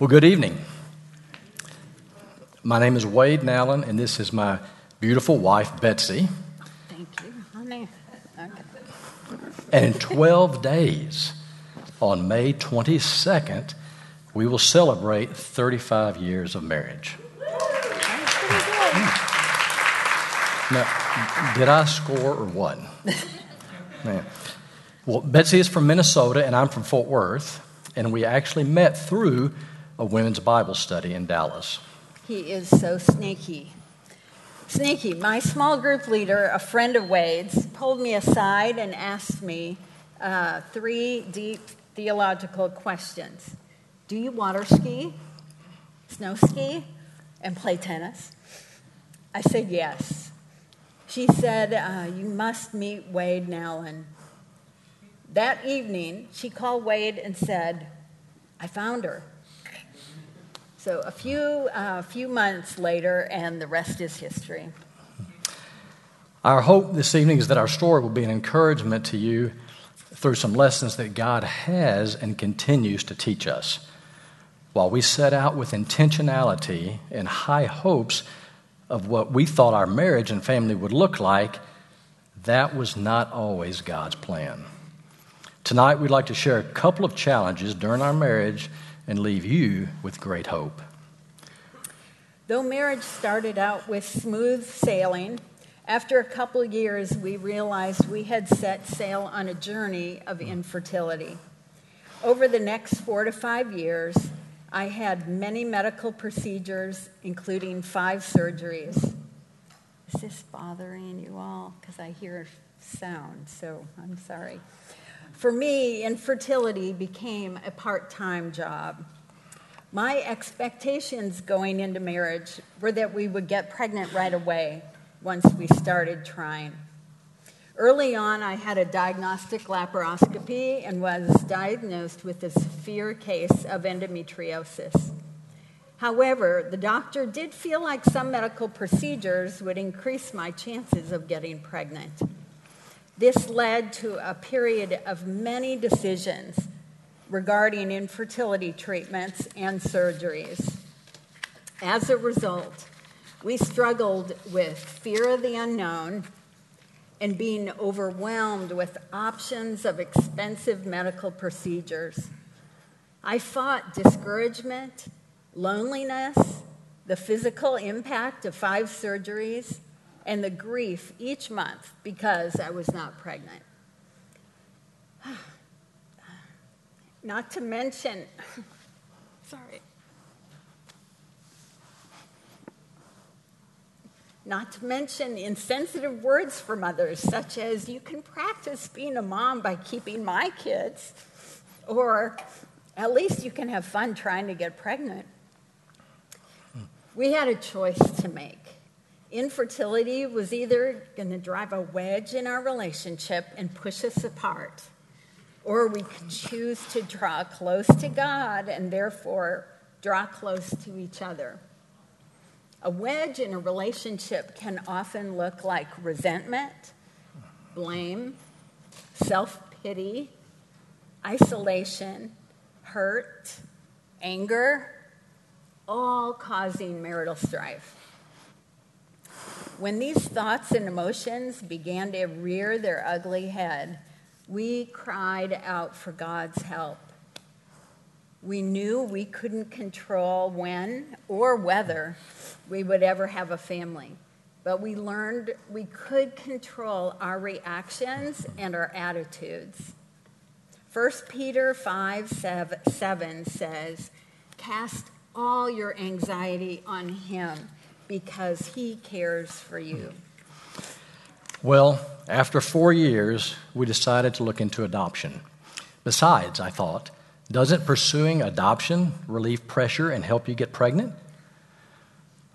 Well, good evening. My name is Wade Nowlin, and this is my beautiful wife, Betsy. Thank you, honey. And in 12 days, on May 22nd, we will celebrate 35 years of marriage. Good. Now, did I score or what? Man. Well, Betsy is from Minnesota, and I'm from Fort Worth, and we actually met through a women's Bible study in Dallas. He is so sneaky. Sneaky. My small group leader, a friend of Wade's, pulled me aside and asked me uh, three deep theological questions Do you water ski, snow ski, and play tennis? I said yes. She said, uh, You must meet Wade Nowlin. That evening, she called Wade and said, I found her. So a few, uh, few months later, and the rest is history. Our hope this evening is that our story will be an encouragement to you through some lessons that God has and continues to teach us. While we set out with intentionality and high hopes of what we thought our marriage and family would look like, that was not always God's plan. Tonight, we'd like to share a couple of challenges during our marriage and leave you with great hope. Though marriage started out with smooth sailing, after a couple years, we realized we had set sail on a journey of infertility. Over the next four to five years, I had many medical procedures, including five surgeries. Is this bothering you all? Because I hear sound, so I'm sorry. For me, infertility became a part time job. My expectations going into marriage were that we would get pregnant right away once we started trying. Early on, I had a diagnostic laparoscopy and was diagnosed with a severe case of endometriosis. However, the doctor did feel like some medical procedures would increase my chances of getting pregnant. This led to a period of many decisions regarding infertility treatments and surgeries. As a result, we struggled with fear of the unknown and being overwhelmed with options of expensive medical procedures. I fought discouragement, loneliness, the physical impact of five surgeries, and the grief each month because I was not pregnant. Not to mention, sorry. Not to mention insensitive words from others, such as, you can practice being a mom by keeping my kids, or at least you can have fun trying to get pregnant. We had a choice to make infertility was either going to drive a wedge in our relationship and push us apart, or we could choose to draw close to God and therefore draw close to each other. A wedge in a relationship can often look like resentment, blame, self pity, isolation, hurt, anger, all causing marital strife. When these thoughts and emotions began to rear their ugly head, we cried out for God's help. We knew we couldn't control when or whether we would ever have a family, but we learned we could control our reactions and our attitudes. 1 Peter 5 7 says, Cast all your anxiety on him because He cares for you. Well, after four years, we decided to look into adoption. Besides, I thought, doesn't pursuing adoption relieve pressure and help you get pregnant?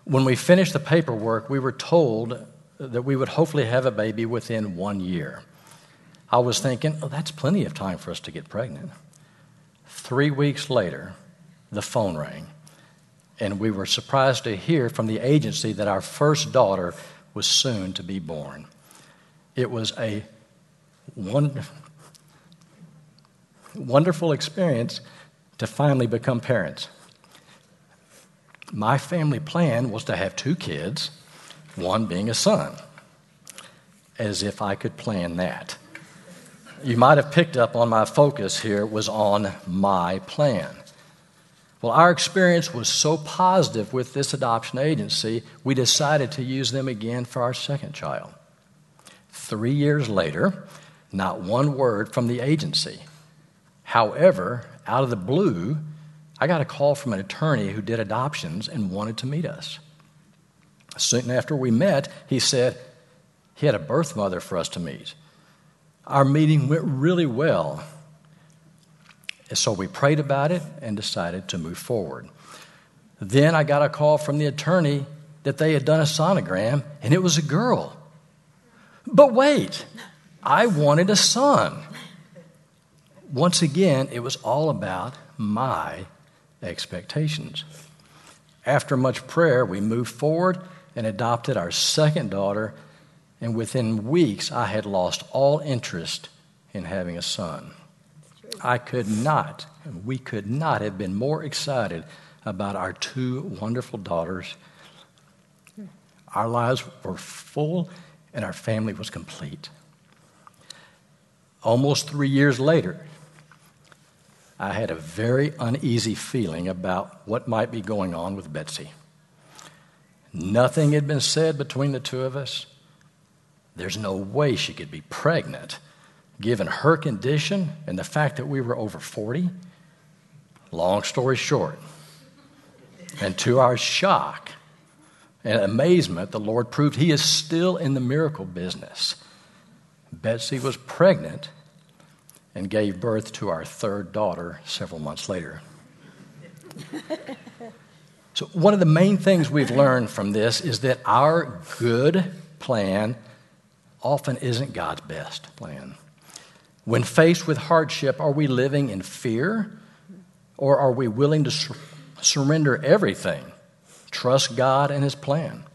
When we finished the paperwork, we were told that we would hopefully have a baby within one year. I was thinking, oh, that's plenty of time for us to get pregnant. Three weeks later, the phone rang and we were surprised to hear from the agency that our first daughter was soon to be born. It was a wonderful experience to finally become parents. My family plan was to have two kids, one being a son, as if I could plan that. You might have picked up on my focus here was on my plan. Well, our experience was so positive with this adoption agency, we decided to use them again for our second child. Three years later, not one word from the agency. However, out of the blue, I got a call from an attorney who did adoptions and wanted to meet us. Soon after we met, he said he had a birth mother for us to meet. Our meeting went really well. So we prayed about it and decided to move forward. Then I got a call from the attorney that they had done a sonogram and it was a girl. But wait, I wanted a son. Once again, it was all about my expectations. After much prayer, we moved forward and adopted our second daughter, and within weeks, I had lost all interest in having a son. I could not, we could not have been more excited about our two wonderful daughters. Our lives were full and our family was complete. Almost three years later, I had a very uneasy feeling about what might be going on with Betsy. Nothing had been said between the two of us. There's no way she could be pregnant, given her condition and the fact that we were over 40. Long story short, and to our shock and amazement, the Lord proved He is still in the miracle business. Betsy was pregnant and gave birth to our third daughter several months later. so, one of the main things we've learned from this is that our good plan often isn't God's best plan. When faced with hardship, are we living in fear or are we willing to sur- surrender everything, trust God and His plan?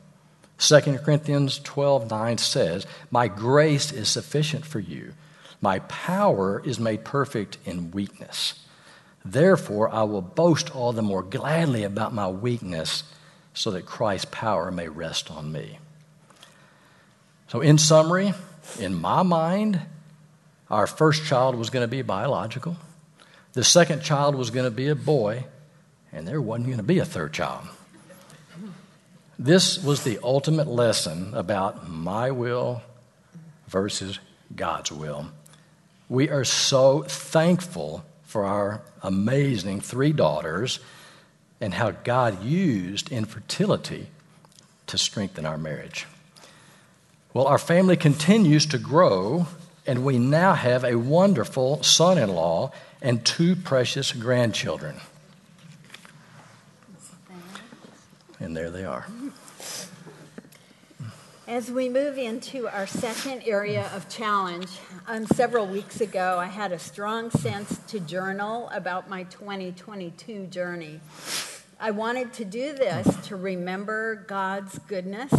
2 Corinthians 12 9 says, My grace is sufficient for you my power is made perfect in weakness. Therefore, I will boast all the more gladly about my weakness so that Christ's power may rest on me. So, in summary, in my mind, our first child was going to be biological, the second child was going to be a boy, and there wasn't going to be a third child. This was the ultimate lesson about my will versus God's will. We are so thankful for our amazing three daughters and how God used infertility to strengthen our marriage. Well, our family continues to grow, and we now have a wonderful son in law and two precious grandchildren. And there they are. As we move into our second area of challenge, um, several weeks ago I had a strong sense to journal about my 2022 journey. I wanted to do this to remember God's goodness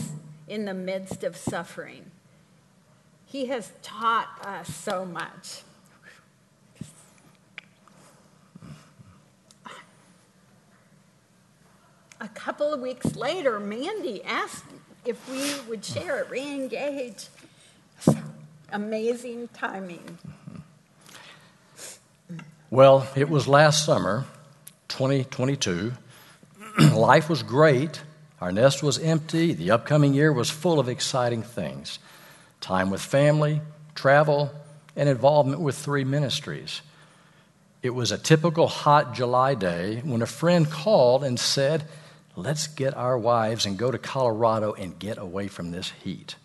in the midst of suffering. He has taught us so much. A couple of weeks later, Mandy asked if we would share it, re engage. Amazing timing. Well, it was last summer, 2022. Life was great. Our nest was empty. The upcoming year was full of exciting things time with family, travel, and involvement with three ministries. It was a typical hot July day when a friend called and said, let's get our wives and go to Colorado and get away from this heat.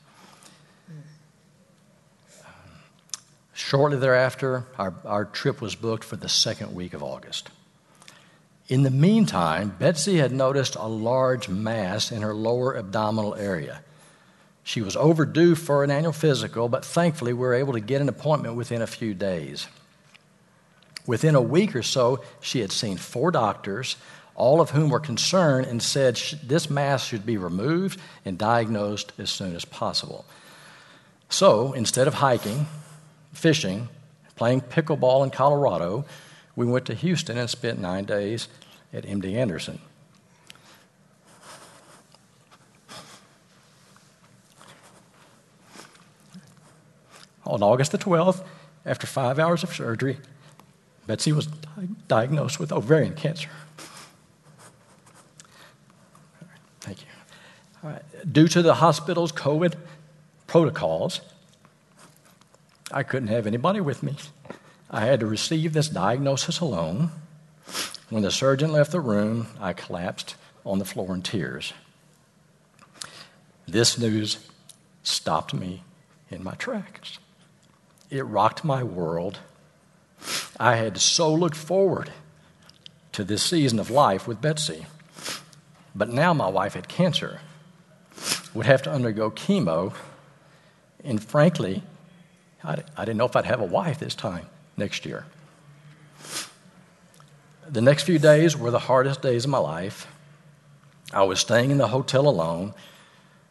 Shortly thereafter, our, our trip was booked for the second week of August. In the meantime, Betsy had noticed a large mass in her lower abdominal area. She was overdue for an annual physical, but thankfully we were able to get an appointment within a few days. Within a week or so, she had seen four doctors, all of whom were concerned and said this mass should be removed and diagnosed as soon as possible. So instead of hiking, fishing, playing pickleball in Colorado, we went to Houston and spent nine days at MD Anderson. On August the 12th, after five hours of surgery, Betsy was di- diagnosed with ovarian cancer. Thank you. Due to the hospital's COVID protocols, I couldn't have anybody with me. I had to receive this diagnosis alone. When the surgeon left the room, I collapsed on the floor in tears. This news stopped me in my tracks. It rocked my world. I had so looked forward to this season of life with Betsy. But now my wife had cancer, would have to undergo chemo, and frankly, I, didn't know if I'd have a wife this time next year. The next few days were the hardest days of my life. I was staying in the hotel alone,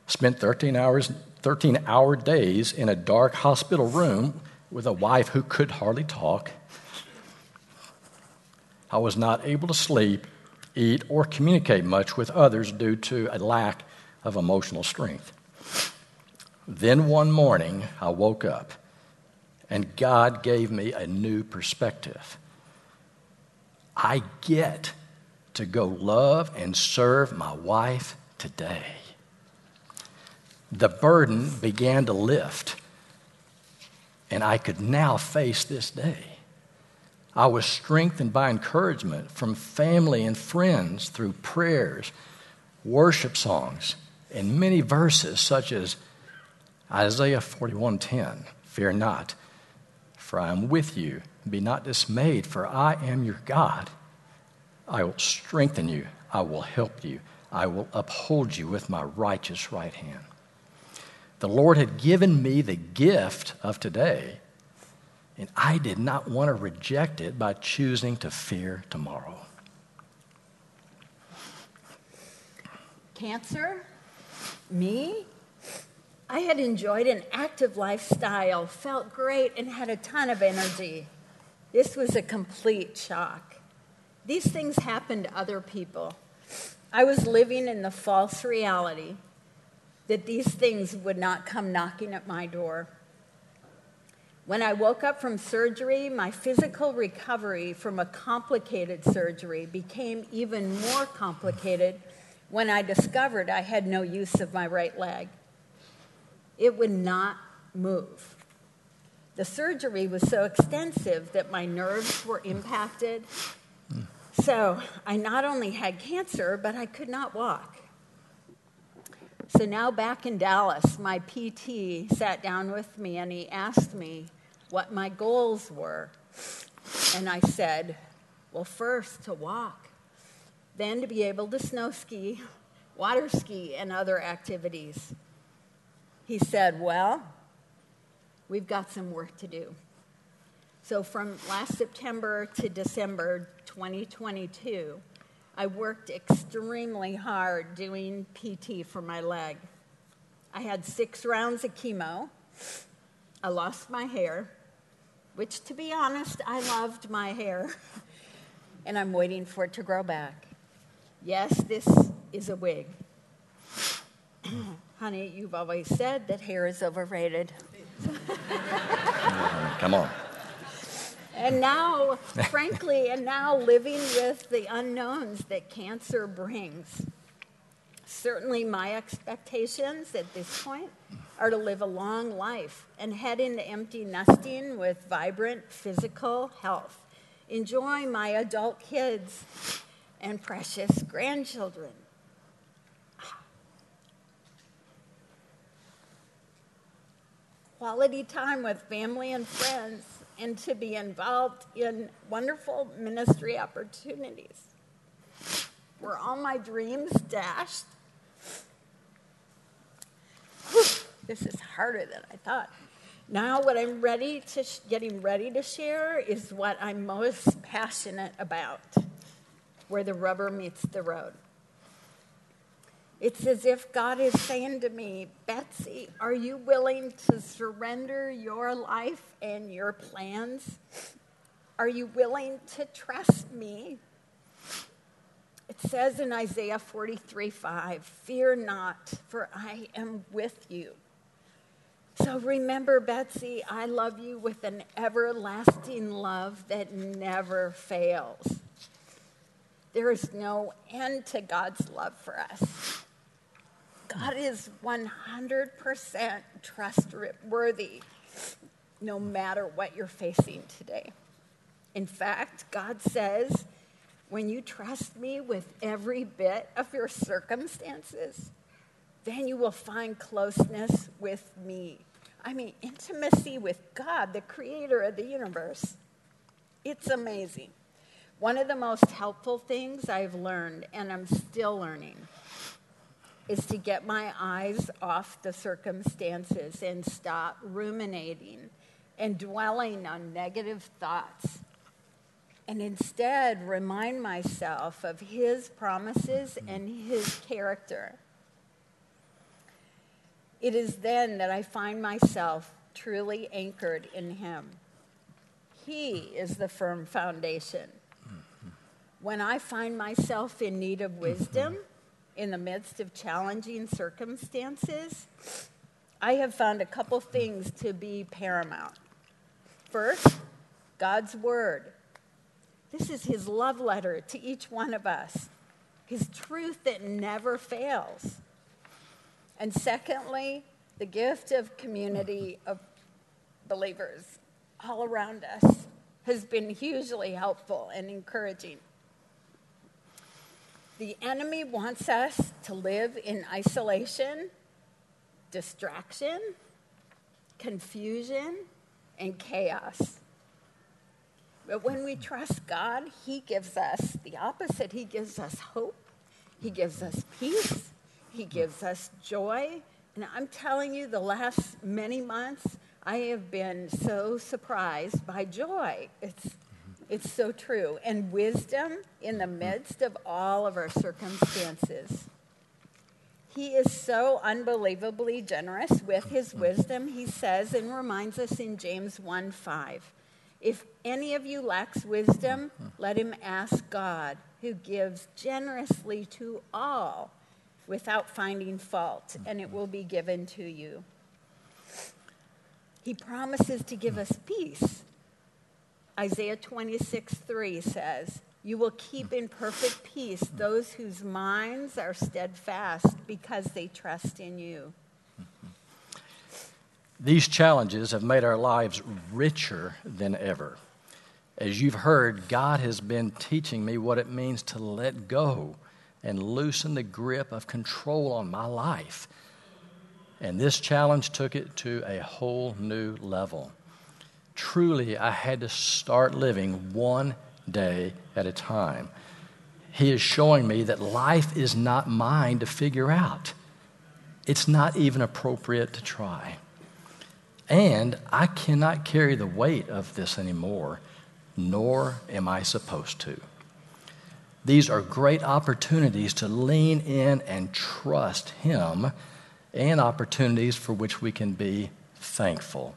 spent 13 hours 13 hour days in a dark hospital room with a wife who could hardly talk. I was not able to sleep, eat, or communicate much with others due to a lack of emotional strength. Then one morning, I woke up and God gave me a new perspective. I get to go love and serve my wife today. The burden began to lift, and I could now face this day. I was strengthened by encouragement from family and friends through prayers, worship songs, and many verses such as Isaiah 41:10, "Fear not, for I am with you. Be not dismayed, for I am your God. I will strengthen you. I will help you. I will uphold you with my righteous right hand. The Lord had given me the gift of today, and I did not want to reject it by choosing to fear tomorrow. Cancer? Me? I had enjoyed an active lifestyle, felt great, and had a ton of energy. This was a complete shock. These things happen to other people. I was living in the false reality that these things would not come knocking at my door. When I woke up from surgery, my physical recovery from a complicated surgery became even more complicated when I discovered I had no use of my right leg it would not move. The surgery was so extensive that my nerves were impacted. So I not only had cancer, but I could not walk. So now back in Dallas, my PT sat down with me and he asked me what my goals were. And I said, well, first to walk, then to be able to snow ski, water ski, and other activities he said, Well, we've got some work to do. So from last September to December 2022, I worked extremely hard doing PT for my leg. I had six rounds of chemo. I lost my hair, which, to be honest, I loved my hair, and I'm waiting for it to grow back. Yes, this is a wig. Honey, you've always said that hair is overrated. Come on. And now, frankly, and now living with the unknowns that cancer brings. Certainly, my expectations at this point are to live a long life and head into empty nesting with vibrant physical health, enjoy my adult kids and precious grandchildren. quality time with family and friends, and to be involved in wonderful ministry opportunities. Were all my dreams dashed? This is harder than I thought. Now, what I'm ready to sh- getting ready to share is what I'm most passionate about, where the rubber meets the road. It's as if God is saying to me, Betsy, are you willing to surrender your life and your plans? Are you willing to trust me? It says in Isaiah 43 5, Fear not, for I am with you. So remember, Betsy, I love you with an everlasting love that never fails. There is no end to God's love for us. God is 100% trustworthy no matter what you're facing today. In fact, God says, when you trust me with every bit of your circumstances, then you will find closeness with me. I mean, intimacy with God, the creator of the universe. It's amazing. One of the most helpful things I've learned, and I'm still learning, is to get my eyes off the circumstances and stop ruminating and dwelling on negative thoughts. And instead, remind myself of His promises and His character it is then that I find myself truly anchored in Him. He is the firm foundation. Mm-hmm. When I find myself in need of wisdom mm-hmm. In the midst of challenging circumstances, I have found a couple things to be paramount. First, God's Word. This is His love letter to each one of us, His truth that never fails. And secondly, the gift of community of believers all around us has been hugely helpful and encouraging. The enemy wants us to live in isolation, distraction, confusion, and chaos. But when we trust God, He gives us the opposite. He gives us hope, He gives us peace, he gives us joy. And I'm telling you, the last many months, I have been so surprised by joy. It's, it's so true. And wisdom in the midst of all of our circumstances. He is so unbelievably generous with his wisdom. He says and reminds us in James 1 5 If any of you lacks wisdom, let him ask God, who gives generously to all without finding fault, and it will be given to you. He promises to give us peace. Isaiah 26, 3 says, You will keep in perfect peace those whose minds are steadfast because they trust in you. These challenges have made our lives richer than ever. As you've heard, God has been teaching me what it means to let go and loosen the grip of control on my life. And this challenge took it to a whole new level. Truly, I had to start living one day at a time. He is showing me that life is not mine to figure out. It's not even appropriate to try. And I cannot carry the weight of this anymore, nor am I supposed to. These are great opportunities to lean in and trust Him and opportunities for which we can be thankful.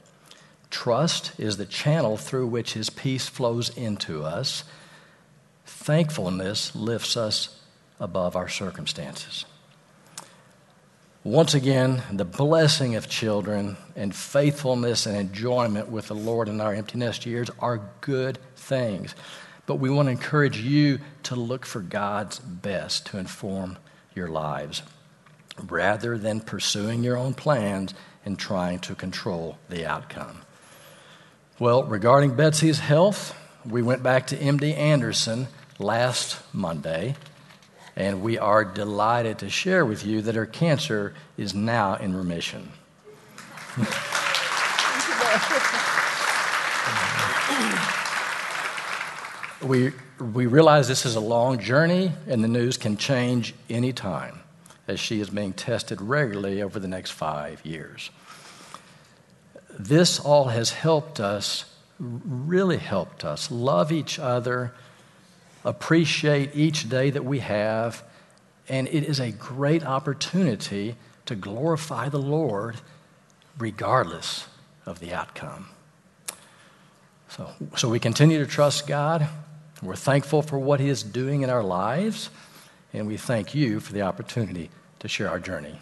Trust is the channel through which His peace flows into us. Thankfulness lifts us above our circumstances. Once again, the blessing of children and faithfulness and enjoyment with the Lord in our empty nest years are good things but we want to encourage you to look for God's best to inform your lives rather than pursuing your own plans and trying to control the outcome. Well, regarding Betsy's health, we went back to MD Anderson last Monday, and we are delighted to share with you that her cancer is now in remission. we, we realize this is a long journey and the news can change any time as she is being tested regularly over the next five years. This all has helped us, really helped us, love each other, appreciate each day that we have, and it is a great opportunity to glorify the Lord regardless of the outcome. So, so we continue to trust God. We're thankful for what He is doing in our lives, and we thank you for the opportunity to share our journey.